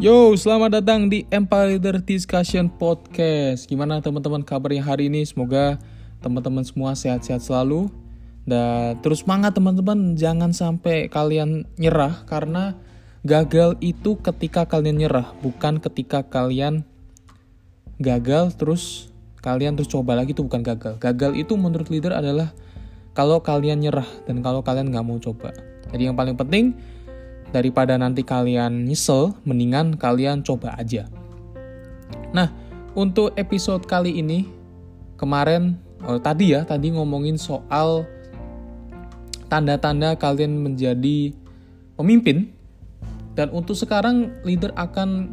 Yo, selamat datang di Empire Leader Discussion Podcast. Gimana teman-teman kabarnya hari ini? Semoga teman-teman semua sehat-sehat selalu. Dan terus semangat teman-teman, jangan sampai kalian nyerah karena gagal itu ketika kalian nyerah, bukan ketika kalian gagal terus kalian terus coba lagi itu bukan gagal. Gagal itu menurut leader adalah kalau kalian nyerah dan kalau kalian nggak mau coba. Jadi yang paling penting daripada nanti kalian nyesel, mendingan kalian coba aja. Nah, untuk episode kali ini, kemarin, oh, tadi ya, tadi ngomongin soal tanda-tanda kalian menjadi pemimpin. Dan untuk sekarang, leader akan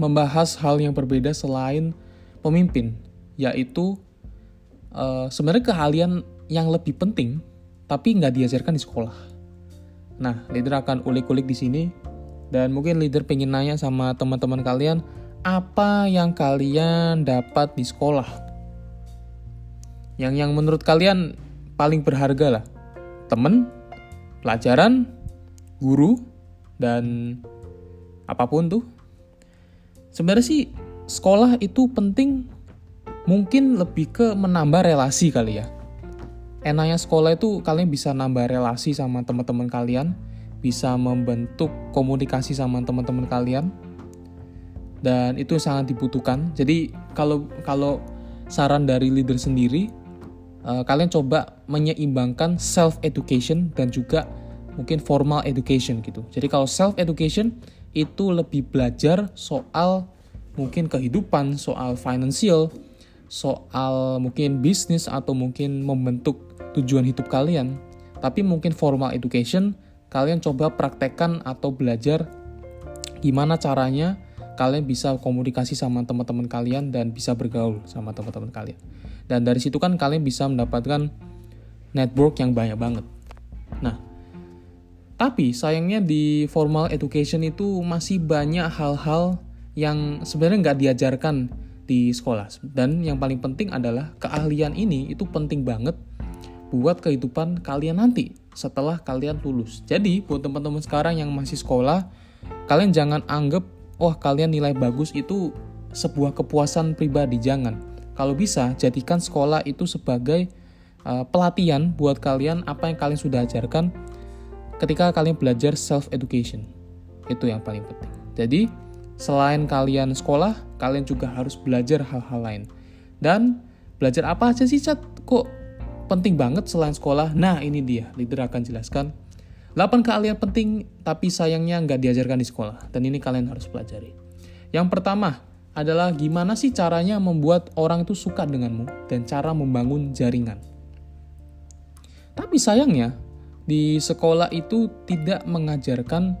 membahas hal yang berbeda selain pemimpin, yaitu uh, sebenarnya keahlian yang lebih penting, tapi nggak diajarkan di sekolah Nah, leader akan ulik-ulik di sini dan mungkin leader pengen nanya sama teman-teman kalian apa yang kalian dapat di sekolah. Yang yang menurut kalian paling berharga lah. Temen, pelajaran, guru, dan apa pun tuh. Sebenarnya sih sekolah itu penting mungkin lebih ke menambah relasi kali ya enaknya sekolah itu kalian bisa nambah relasi sama teman-teman kalian, bisa membentuk komunikasi sama teman-teman kalian, dan itu sangat dibutuhkan. Jadi kalau kalau saran dari leader sendiri, uh, kalian coba menyeimbangkan self education dan juga mungkin formal education gitu. Jadi kalau self education itu lebih belajar soal mungkin kehidupan, soal financial, soal mungkin bisnis atau mungkin membentuk tujuan hidup kalian, tapi mungkin formal education kalian coba praktekkan atau belajar gimana caranya kalian bisa komunikasi sama teman-teman kalian dan bisa bergaul sama teman-teman kalian. Dan dari situ kan kalian bisa mendapatkan network yang banyak banget. Nah, tapi sayangnya di formal education itu masih banyak hal-hal yang sebenarnya nggak diajarkan di sekolah. Dan yang paling penting adalah keahlian ini itu penting banget buat kehidupan kalian nanti setelah kalian lulus. Jadi buat teman-teman sekarang yang masih sekolah, kalian jangan anggap wah kalian nilai bagus itu sebuah kepuasan pribadi, jangan. Kalau bisa jadikan sekolah itu sebagai uh, pelatihan buat kalian apa yang kalian sudah ajarkan ketika kalian belajar self education. Itu yang paling penting. Jadi selain kalian sekolah, kalian juga harus belajar hal-hal lain. Dan belajar apa aja sih, Chat? Kok penting banget selain sekolah? Nah, ini dia. Leader akan jelaskan 8 keahlian penting tapi sayangnya nggak diajarkan di sekolah. Dan ini kalian harus pelajari. Yang pertama adalah gimana sih caranya membuat orang itu suka denganmu dan cara membangun jaringan. Tapi sayangnya, di sekolah itu tidak mengajarkan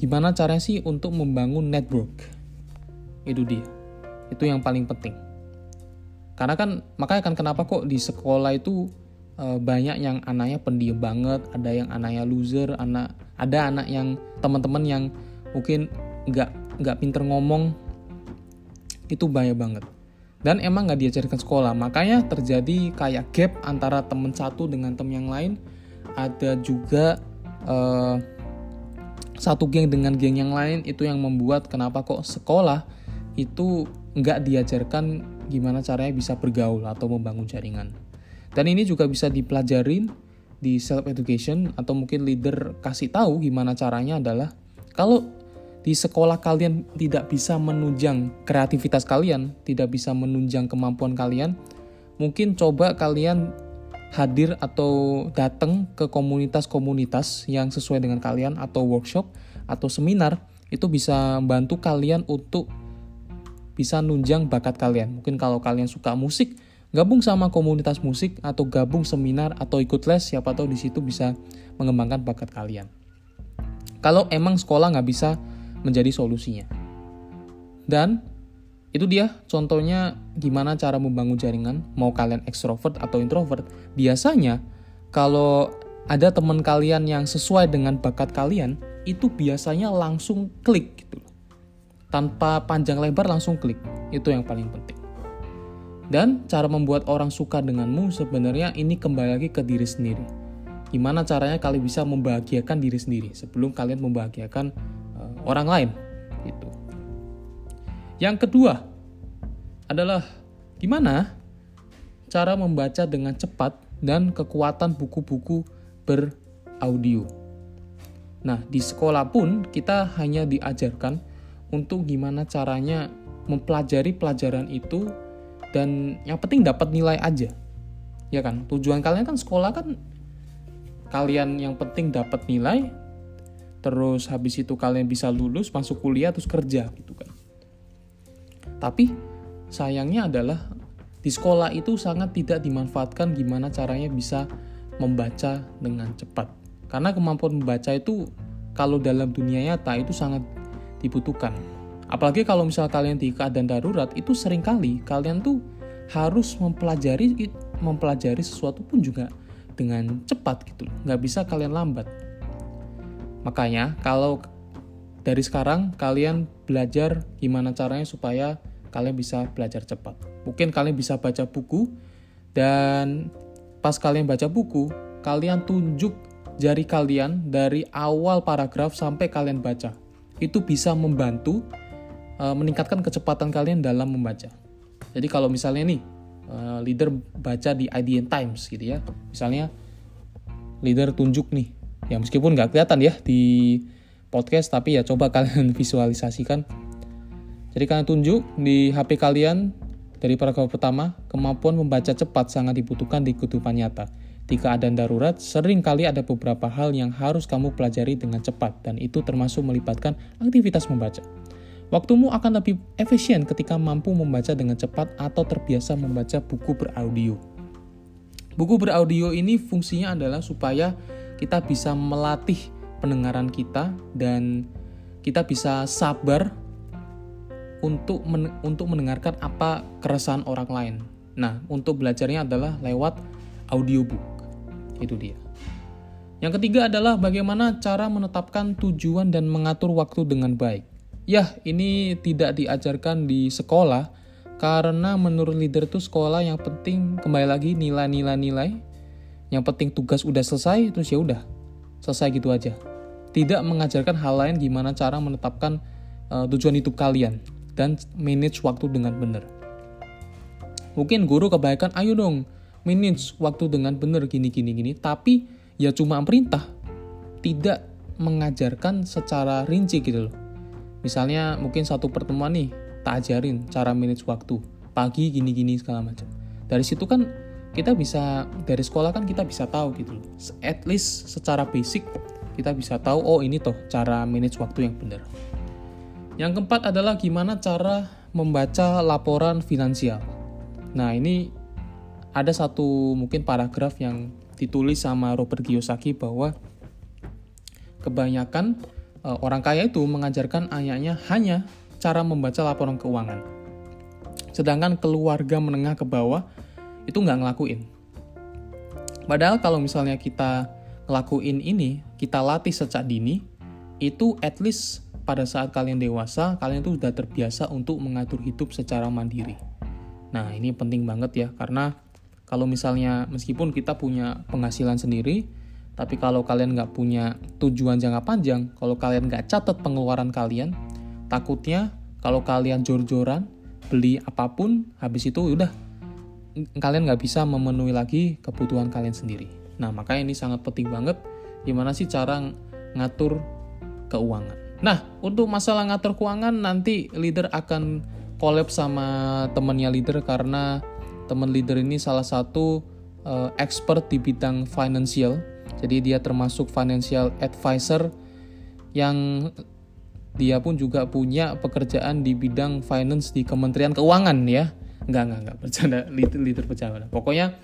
gimana caranya sih untuk membangun network. Itu dia. Itu yang paling penting. Karena kan makanya kan kenapa kok di sekolah itu e, banyak yang anaknya pendiam banget, ada yang anaknya loser, anak ada anak yang teman-teman yang mungkin nggak nggak pinter ngomong itu banyak banget. Dan emang nggak diajarkan sekolah, makanya terjadi kayak gap antara teman satu dengan teman yang lain. Ada juga e, satu geng dengan geng yang lain itu yang membuat kenapa kok sekolah itu nggak diajarkan gimana caranya bisa bergaul atau membangun jaringan. Dan ini juga bisa dipelajarin di self education atau mungkin leader kasih tahu gimana caranya adalah kalau di sekolah kalian tidak bisa menunjang kreativitas kalian, tidak bisa menunjang kemampuan kalian, mungkin coba kalian hadir atau datang ke komunitas-komunitas yang sesuai dengan kalian atau workshop atau seminar itu bisa membantu kalian untuk bisa nunjang bakat kalian. Mungkin kalau kalian suka musik, gabung sama komunitas musik atau gabung seminar atau ikut les, siapa tahu di situ bisa mengembangkan bakat kalian. Kalau emang sekolah nggak bisa menjadi solusinya. Dan itu dia contohnya gimana cara membangun jaringan, mau kalian ekstrovert atau introvert. Biasanya kalau ada teman kalian yang sesuai dengan bakat kalian, itu biasanya langsung klik gitu tanpa panjang lebar langsung klik. Itu yang paling penting. Dan cara membuat orang suka denganmu sebenarnya ini kembali lagi ke diri sendiri. Gimana caranya kalian bisa membahagiakan diri sendiri sebelum kalian membahagiakan uh, orang lain gitu. Yang kedua adalah gimana cara membaca dengan cepat dan kekuatan buku-buku beraudio. Nah, di sekolah pun kita hanya diajarkan untuk gimana caranya mempelajari pelajaran itu dan yang penting dapat nilai aja. Ya kan? Tujuan kalian kan sekolah kan kalian yang penting dapat nilai terus habis itu kalian bisa lulus masuk kuliah terus kerja gitu kan. Tapi sayangnya adalah di sekolah itu sangat tidak dimanfaatkan gimana caranya bisa membaca dengan cepat. Karena kemampuan membaca itu kalau dalam dunia nyata itu sangat dibutuhkan. Apalagi kalau misal kalian di keadaan darurat itu sering kali kalian tuh harus mempelajari mempelajari sesuatu pun juga dengan cepat gitu Nggak bisa kalian lambat. Makanya kalau dari sekarang kalian belajar gimana caranya supaya kalian bisa belajar cepat. Mungkin kalian bisa baca buku dan pas kalian baca buku, kalian tunjuk jari kalian dari awal paragraf sampai kalian baca. Itu bisa membantu uh, meningkatkan kecepatan kalian dalam membaca. Jadi kalau misalnya nih uh, leader baca di IDN Times gitu ya, misalnya leader tunjuk nih, ya meskipun nggak kelihatan ya di podcast, tapi ya coba kalian visualisasikan. Jadi kalian tunjuk di HP kalian dari paragraf pertama, kemampuan membaca cepat sangat dibutuhkan di kehidupan nyata. Di keadaan darurat, sering kali ada beberapa hal yang harus kamu pelajari dengan cepat, dan itu termasuk melibatkan aktivitas membaca. Waktumu akan lebih efisien ketika mampu membaca dengan cepat atau terbiasa membaca buku beraudio. Buku beraudio ini fungsinya adalah supaya kita bisa melatih pendengaran kita dan kita bisa sabar untuk men untuk mendengarkan apa keresahan orang lain. Nah, untuk belajarnya adalah lewat audiobook. Itu dia. Yang ketiga adalah bagaimana cara menetapkan tujuan dan mengatur waktu dengan baik. Ya, ini tidak diajarkan di sekolah karena menurut leader itu sekolah yang penting kembali lagi nilai-nilai nilai. Yang penting tugas udah selesai terus ya udah. Selesai gitu aja. Tidak mengajarkan hal lain gimana cara menetapkan uh, tujuan hidup kalian dan manage waktu dengan benar. Mungkin guru kebaikan, ayo dong manage waktu dengan benar gini gini gini. Tapi ya cuma perintah. Tidak mengajarkan secara rinci gitu loh. Misalnya mungkin satu pertemuan nih tak ajarin cara manage waktu. Pagi gini gini segala macam. Dari situ kan kita bisa dari sekolah kan kita bisa tahu gitu loh. At least secara basic kita bisa tahu oh ini toh cara manage waktu yang benar. Yang keempat adalah gimana cara membaca laporan finansial. Nah ini ada satu mungkin paragraf yang ditulis sama Robert Kiyosaki bahwa kebanyakan e, orang kaya itu mengajarkan anaknya hanya cara membaca laporan keuangan. Sedangkan keluarga menengah ke bawah itu nggak ngelakuin. Padahal kalau misalnya kita ngelakuin ini, kita latih sejak dini, itu at least pada saat kalian dewasa, kalian tuh sudah terbiasa untuk mengatur hidup secara mandiri. Nah, ini penting banget ya, karena kalau misalnya meskipun kita punya penghasilan sendiri, tapi kalau kalian nggak punya tujuan jangka panjang, kalau kalian nggak catat pengeluaran kalian, takutnya kalau kalian jor-joran, beli apa pun, habis itu udah kalian nggak bisa memenuhi lagi kebutuhan kalian sendiri. Nah, makanya ini sangat penting banget gimana sih cara ngatur keuangan. Nah, untuk masalah ngatur keuangan nanti leader akan collab sama temennya leader karena teman leader ini salah satu uh, expert di bidang financial. Jadi dia termasuk financial advisor yang dia pun juga punya pekerjaan di bidang finance di Kementerian Keuangan ya. Enggak, enggak, enggak, bercanda, leader, leader bercanda. Pokoknya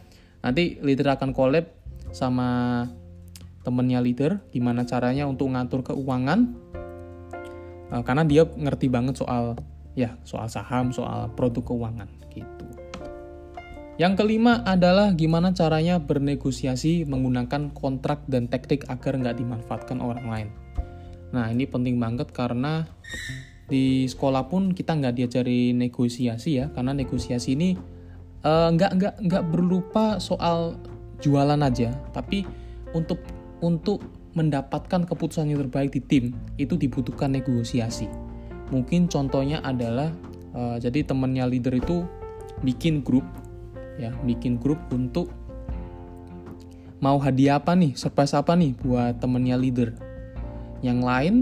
nanti leader akan collab sama temennya leader gimana caranya untuk ngatur keuangan uh, karena dia ngerti banget soal ya soal saham soal produk keuangan gitu yang kelima adalah gimana caranya bernegosiasi menggunakan kontrak dan teknik agar nggak dimanfaatkan orang lain. Nah ini penting banget karena di sekolah pun kita nggak diajari negosiasi ya, karena negosiasi ini uh, nggak nggak nggak berupa soal jualan aja, tapi untuk untuk mendapatkan keputusan yang terbaik di tim itu dibutuhkan negosiasi. Mungkin contohnya adalah uh, jadi temannya leader itu bikin grup ya, bikin grup untuk mau hadiah apa nih, surprise apa nih buat temennya leader. Yang lain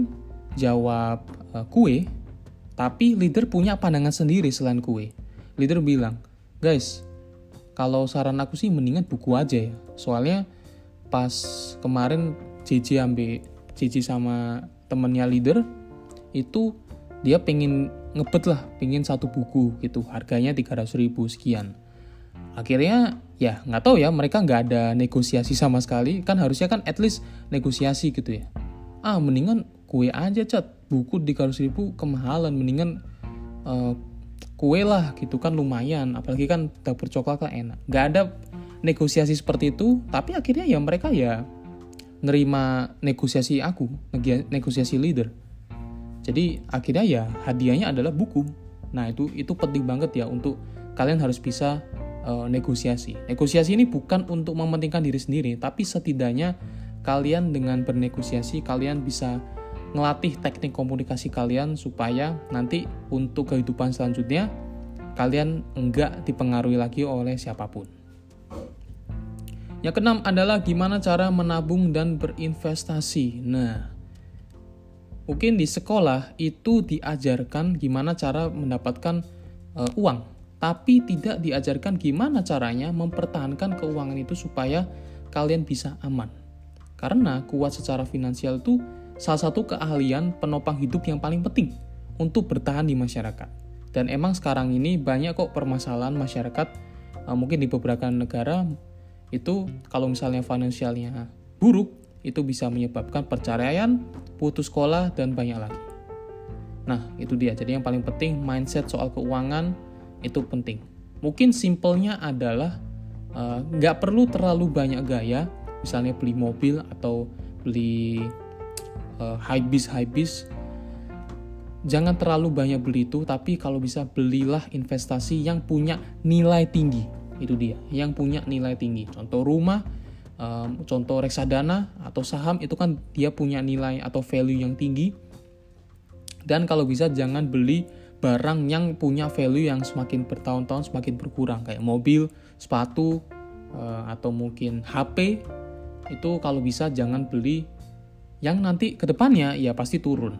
jawab uh, kue, tapi leader punya pandangan sendiri selain kue. Leader bilang, guys, kalau saran aku sih mendingan buku aja ya. Soalnya pas kemarin Cici ambil Cici sama temennya leader itu dia pengen ngebet lah, pengen satu buku gitu, harganya 300 ribu sekian. Akhirnya ya nggak tahu ya mereka nggak ada negosiasi sama sekali, kan harusnya kan at least negosiasi gitu ya. Ah mendingan kue aja cat, buku 300 ribu kemahalan, mendingan uh, kue lah gitu kan lumayan, apalagi kan dapur coklat kan enak. Nggak ada negosiasi seperti itu, tapi akhirnya ya mereka ya nerima negosiasi aku, negosiasi leader. Jadi akhirnya ya hadiahnya adalah buku. Nah itu itu penting banget ya untuk kalian harus bisa uh, negosiasi. Negosiasi ini bukan untuk mementingkan diri sendiri, tapi setidaknya kalian dengan bernegosiasi kalian bisa ngelatih teknik komunikasi kalian supaya nanti untuk kehidupan selanjutnya kalian enggak dipengaruhi lagi oleh siapa pun. Yang keenam adalah gimana cara menabung dan berinvestasi. Nah, mungkin di sekolah itu diajarkan gimana cara mendapatkan uh, uang, tapi tidak diajarkan gimana caranya mempertahankan keuangan itu supaya kalian bisa aman. Karena kuat secara finansial itu salah satu keahlian penopang hidup yang paling penting untuk bertahan di masyarakat. Dan emang sekarang ini banyak kok permasalahan masyarakat, uh, mungkin di beberapa negara itu kalau misalnya finansialnya buruk itu bisa menyebabkan perceraian, putus sekolah dan banyak lagi. Nah, itu dia. Jadi yang paling penting mindset soal keuangan itu penting. Mungkin simpelnya adalah eh, nggak uh, perlu terlalu banyak gaya, misalnya beli mobil atau beli uh, high bis high bis. Jangan terlalu banyak beli itu, tapi kalau bisa belilah investasi yang punya nilai tinggi itu dia yang punya nilai tinggi contoh rumah um, contoh reksadana atau saham itu kan dia punya nilai atau value yang tinggi dan kalau bisa jangan beli barang yang punya value yang semakin bertahun-tahun semakin berkurang. Kayak mobil sepatu uh, atau mungkin HP itu kalau bisa jangan beli yang nanti ke depannya ya pasti turun.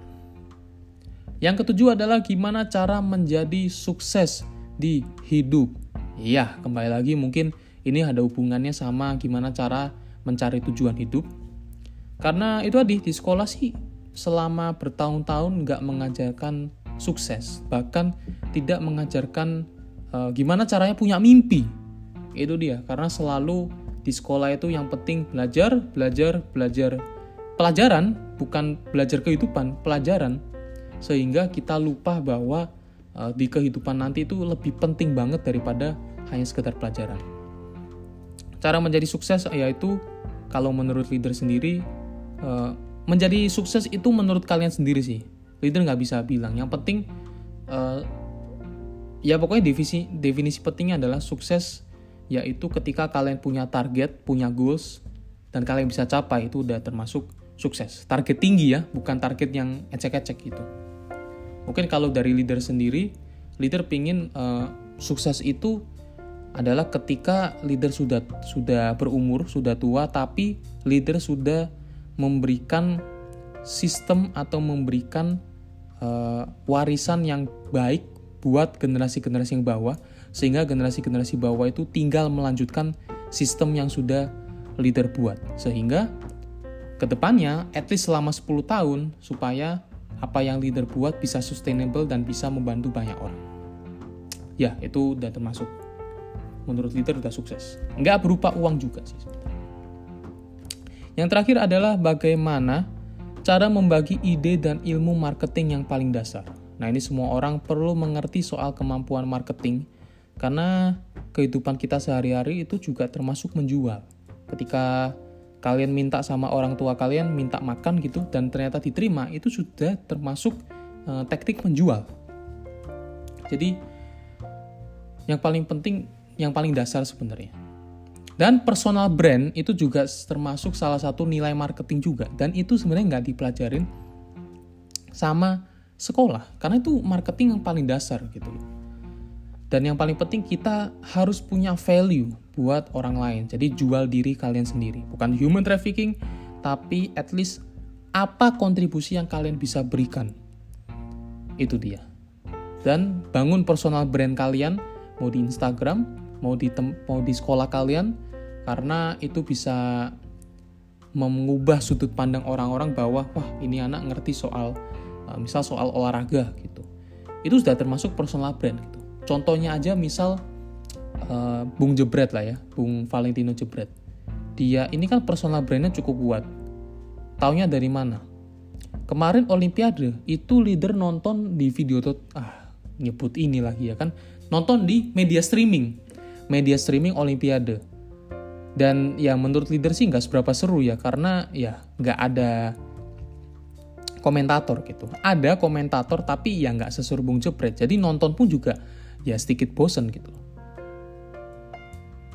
Yang ketujuh adalah gimana cara menjadi sukses di hidup. Iya, kembali lagi mungkin ini ada hubungannya sama gimana cara mencari tujuan hidup. Karena itu tadi di sekolah sih selama bertahun-tahun nggak mengajarkan sukses, bahkan tidak mengajarkan uh, gimana caranya punya mimpi. Itu dia, karena selalu di sekolah itu yang penting belajar, belajar, belajar. Pelajaran bukan belajar kehidupan, pelajaran. Sehingga kita lupa bahwa uh, di kehidupan nanti itu lebih penting banget daripada hanya sekedar pelajaran. Cara menjadi sukses yaitu kalau menurut leader sendiri uh, menjadi sukses itu menurut kalian sendiri sih. Leader nggak bisa bilang. Yang penting uh, ya pokoknya definisi definisi pentingnya adalah sukses yaitu ketika kalian punya target, punya goals dan kalian bisa capai itu udah termasuk sukses. Target tinggi ya, bukan target yang ecek-ecek gitu. Mungkin kalau dari leader sendiri, leader pingin uh, sukses itu adalah ketika leader sudah sudah berumur, sudah tua, tapi leader sudah memberikan sistem atau memberikan uh, warisan yang baik buat generasi-generasi yang bawah, sehingga generasi-generasi bawah itu tinggal melanjutkan sistem yang sudah leader buat, sehingga ke depannya, at least selama 10 tahun, supaya apa yang leader buat bisa sustainable dan bisa membantu banyak orang. Ya, itu udah termasuk menurut leader udah sukses. Nggak berupa uang juga sih. Yang terakhir adalah bagaimana cara membagi ide dan ilmu marketing yang paling dasar. Nah, ini semua orang perlu mengerti soal kemampuan marketing karena kehidupan kita sehari-hari itu juga termasuk menjual. Ketika kalian minta sama orang tua kalian minta makan gitu dan ternyata diterima itu sudah termasuk uh, teknik menjual. Jadi yang paling penting, yang paling dasar sebenarnya Dan personal brand itu juga termasuk salah satu nilai marketing juga. Dan itu sebenarnya nggak dipelajarin sama sekolah. Karena itu marketing yang paling dasar gitu loh. Dan yang paling penting kita harus punya value buat orang lain. Jadi jual diri kalian sendiri. Bukan human trafficking, tapi at least apa kontribusi yang kalian bisa berikan. Itu dia. Dan bangun personal brand kalian, mau di Instagram, mau di mau di sekolah kalian karena itu bisa mengubah sudut pandang orang-orang bahwa wah ini anak ngerti soal uh, misal soal olahraga gitu. Itu sudah termasuk personal brand gitu. Contohnya aja misal uh, Bung Jebret lah ya Bung Valentino Jebret. Dia ini kan personal brandnya cukup kuat. Taunya dari mana? Kemarin Olimpiade itu leader nonton di video tuh ah nyebut ini lagi ya kan nonton di media streaming. Media streaming Olimpiade. Dan ya menurut leader sih nggak seberapa seru ya karena ya nggak ada komentator gitu. Ada komentator tapi ya nggak seseru Bung Jepret. Jadi nonton pun juga ya sedikit bosen gitu.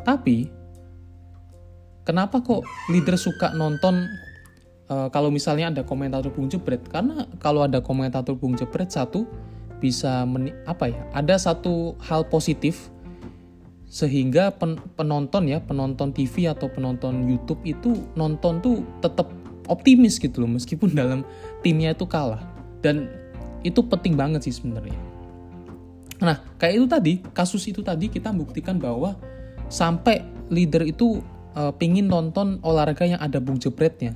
Tapi kenapa kok leader suka nonton uh, kalau misalnya ada komentator Bung Jepret? Karena kalau ada komentator Bung Jepret satu bisa meni apa ya? Ada satu hal positif sehingga pen penonton ya penonton TV atau penonton YouTube itu nonton tuh tetap optimis gitu loh meskipun dalam timnya itu kalah dan itu penting banget sih sebenarnya. Nah kayak itu tadi kasus itu tadi kita buktikan bahwa sampai leader itu uh, pingin nonton olahraga yang ada Bung Jebretnya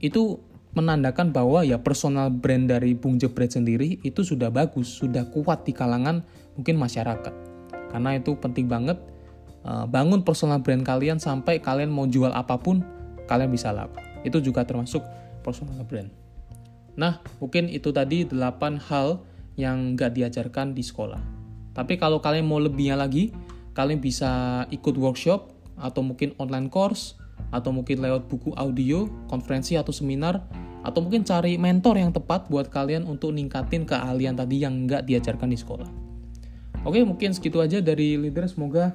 itu menandakan bahwa ya personal brand dari Bung Jebret sendiri itu sudah bagus, sudah kuat di kalangan mungkin masyarakat. Karena itu penting banget uh, bangun personal brand kalian sampai kalian mau jual apa pun kalian bisa laku. Itu juga termasuk personal brand. Nah, mungkin itu tadi 8 hal yang nggak diajarkan di sekolah. Tapi kalau kalian mau lebihnya lagi, kalian bisa ikut workshop atau mungkin online course atau mungkin lewat buku audio, konferensi atau seminar atau mungkin cari mentor yang tepat buat kalian untuk ningkatin keahlian tadi yang nggak diajarkan di sekolah. Oke, mungkin segitu aja dari leader. Semoga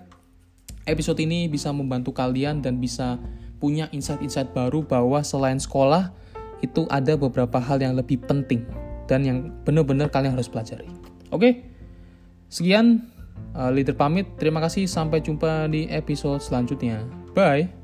episode ini bisa membantu kalian dan bisa punya insight-insight baru bahwa selain sekolah itu ada beberapa hal yang lebih penting dan yang benar-benar kalian harus pelajari. Oke, sekian uh, leader pamit. Terima kasih. Sampai jumpa di episode selanjutnya. Bye.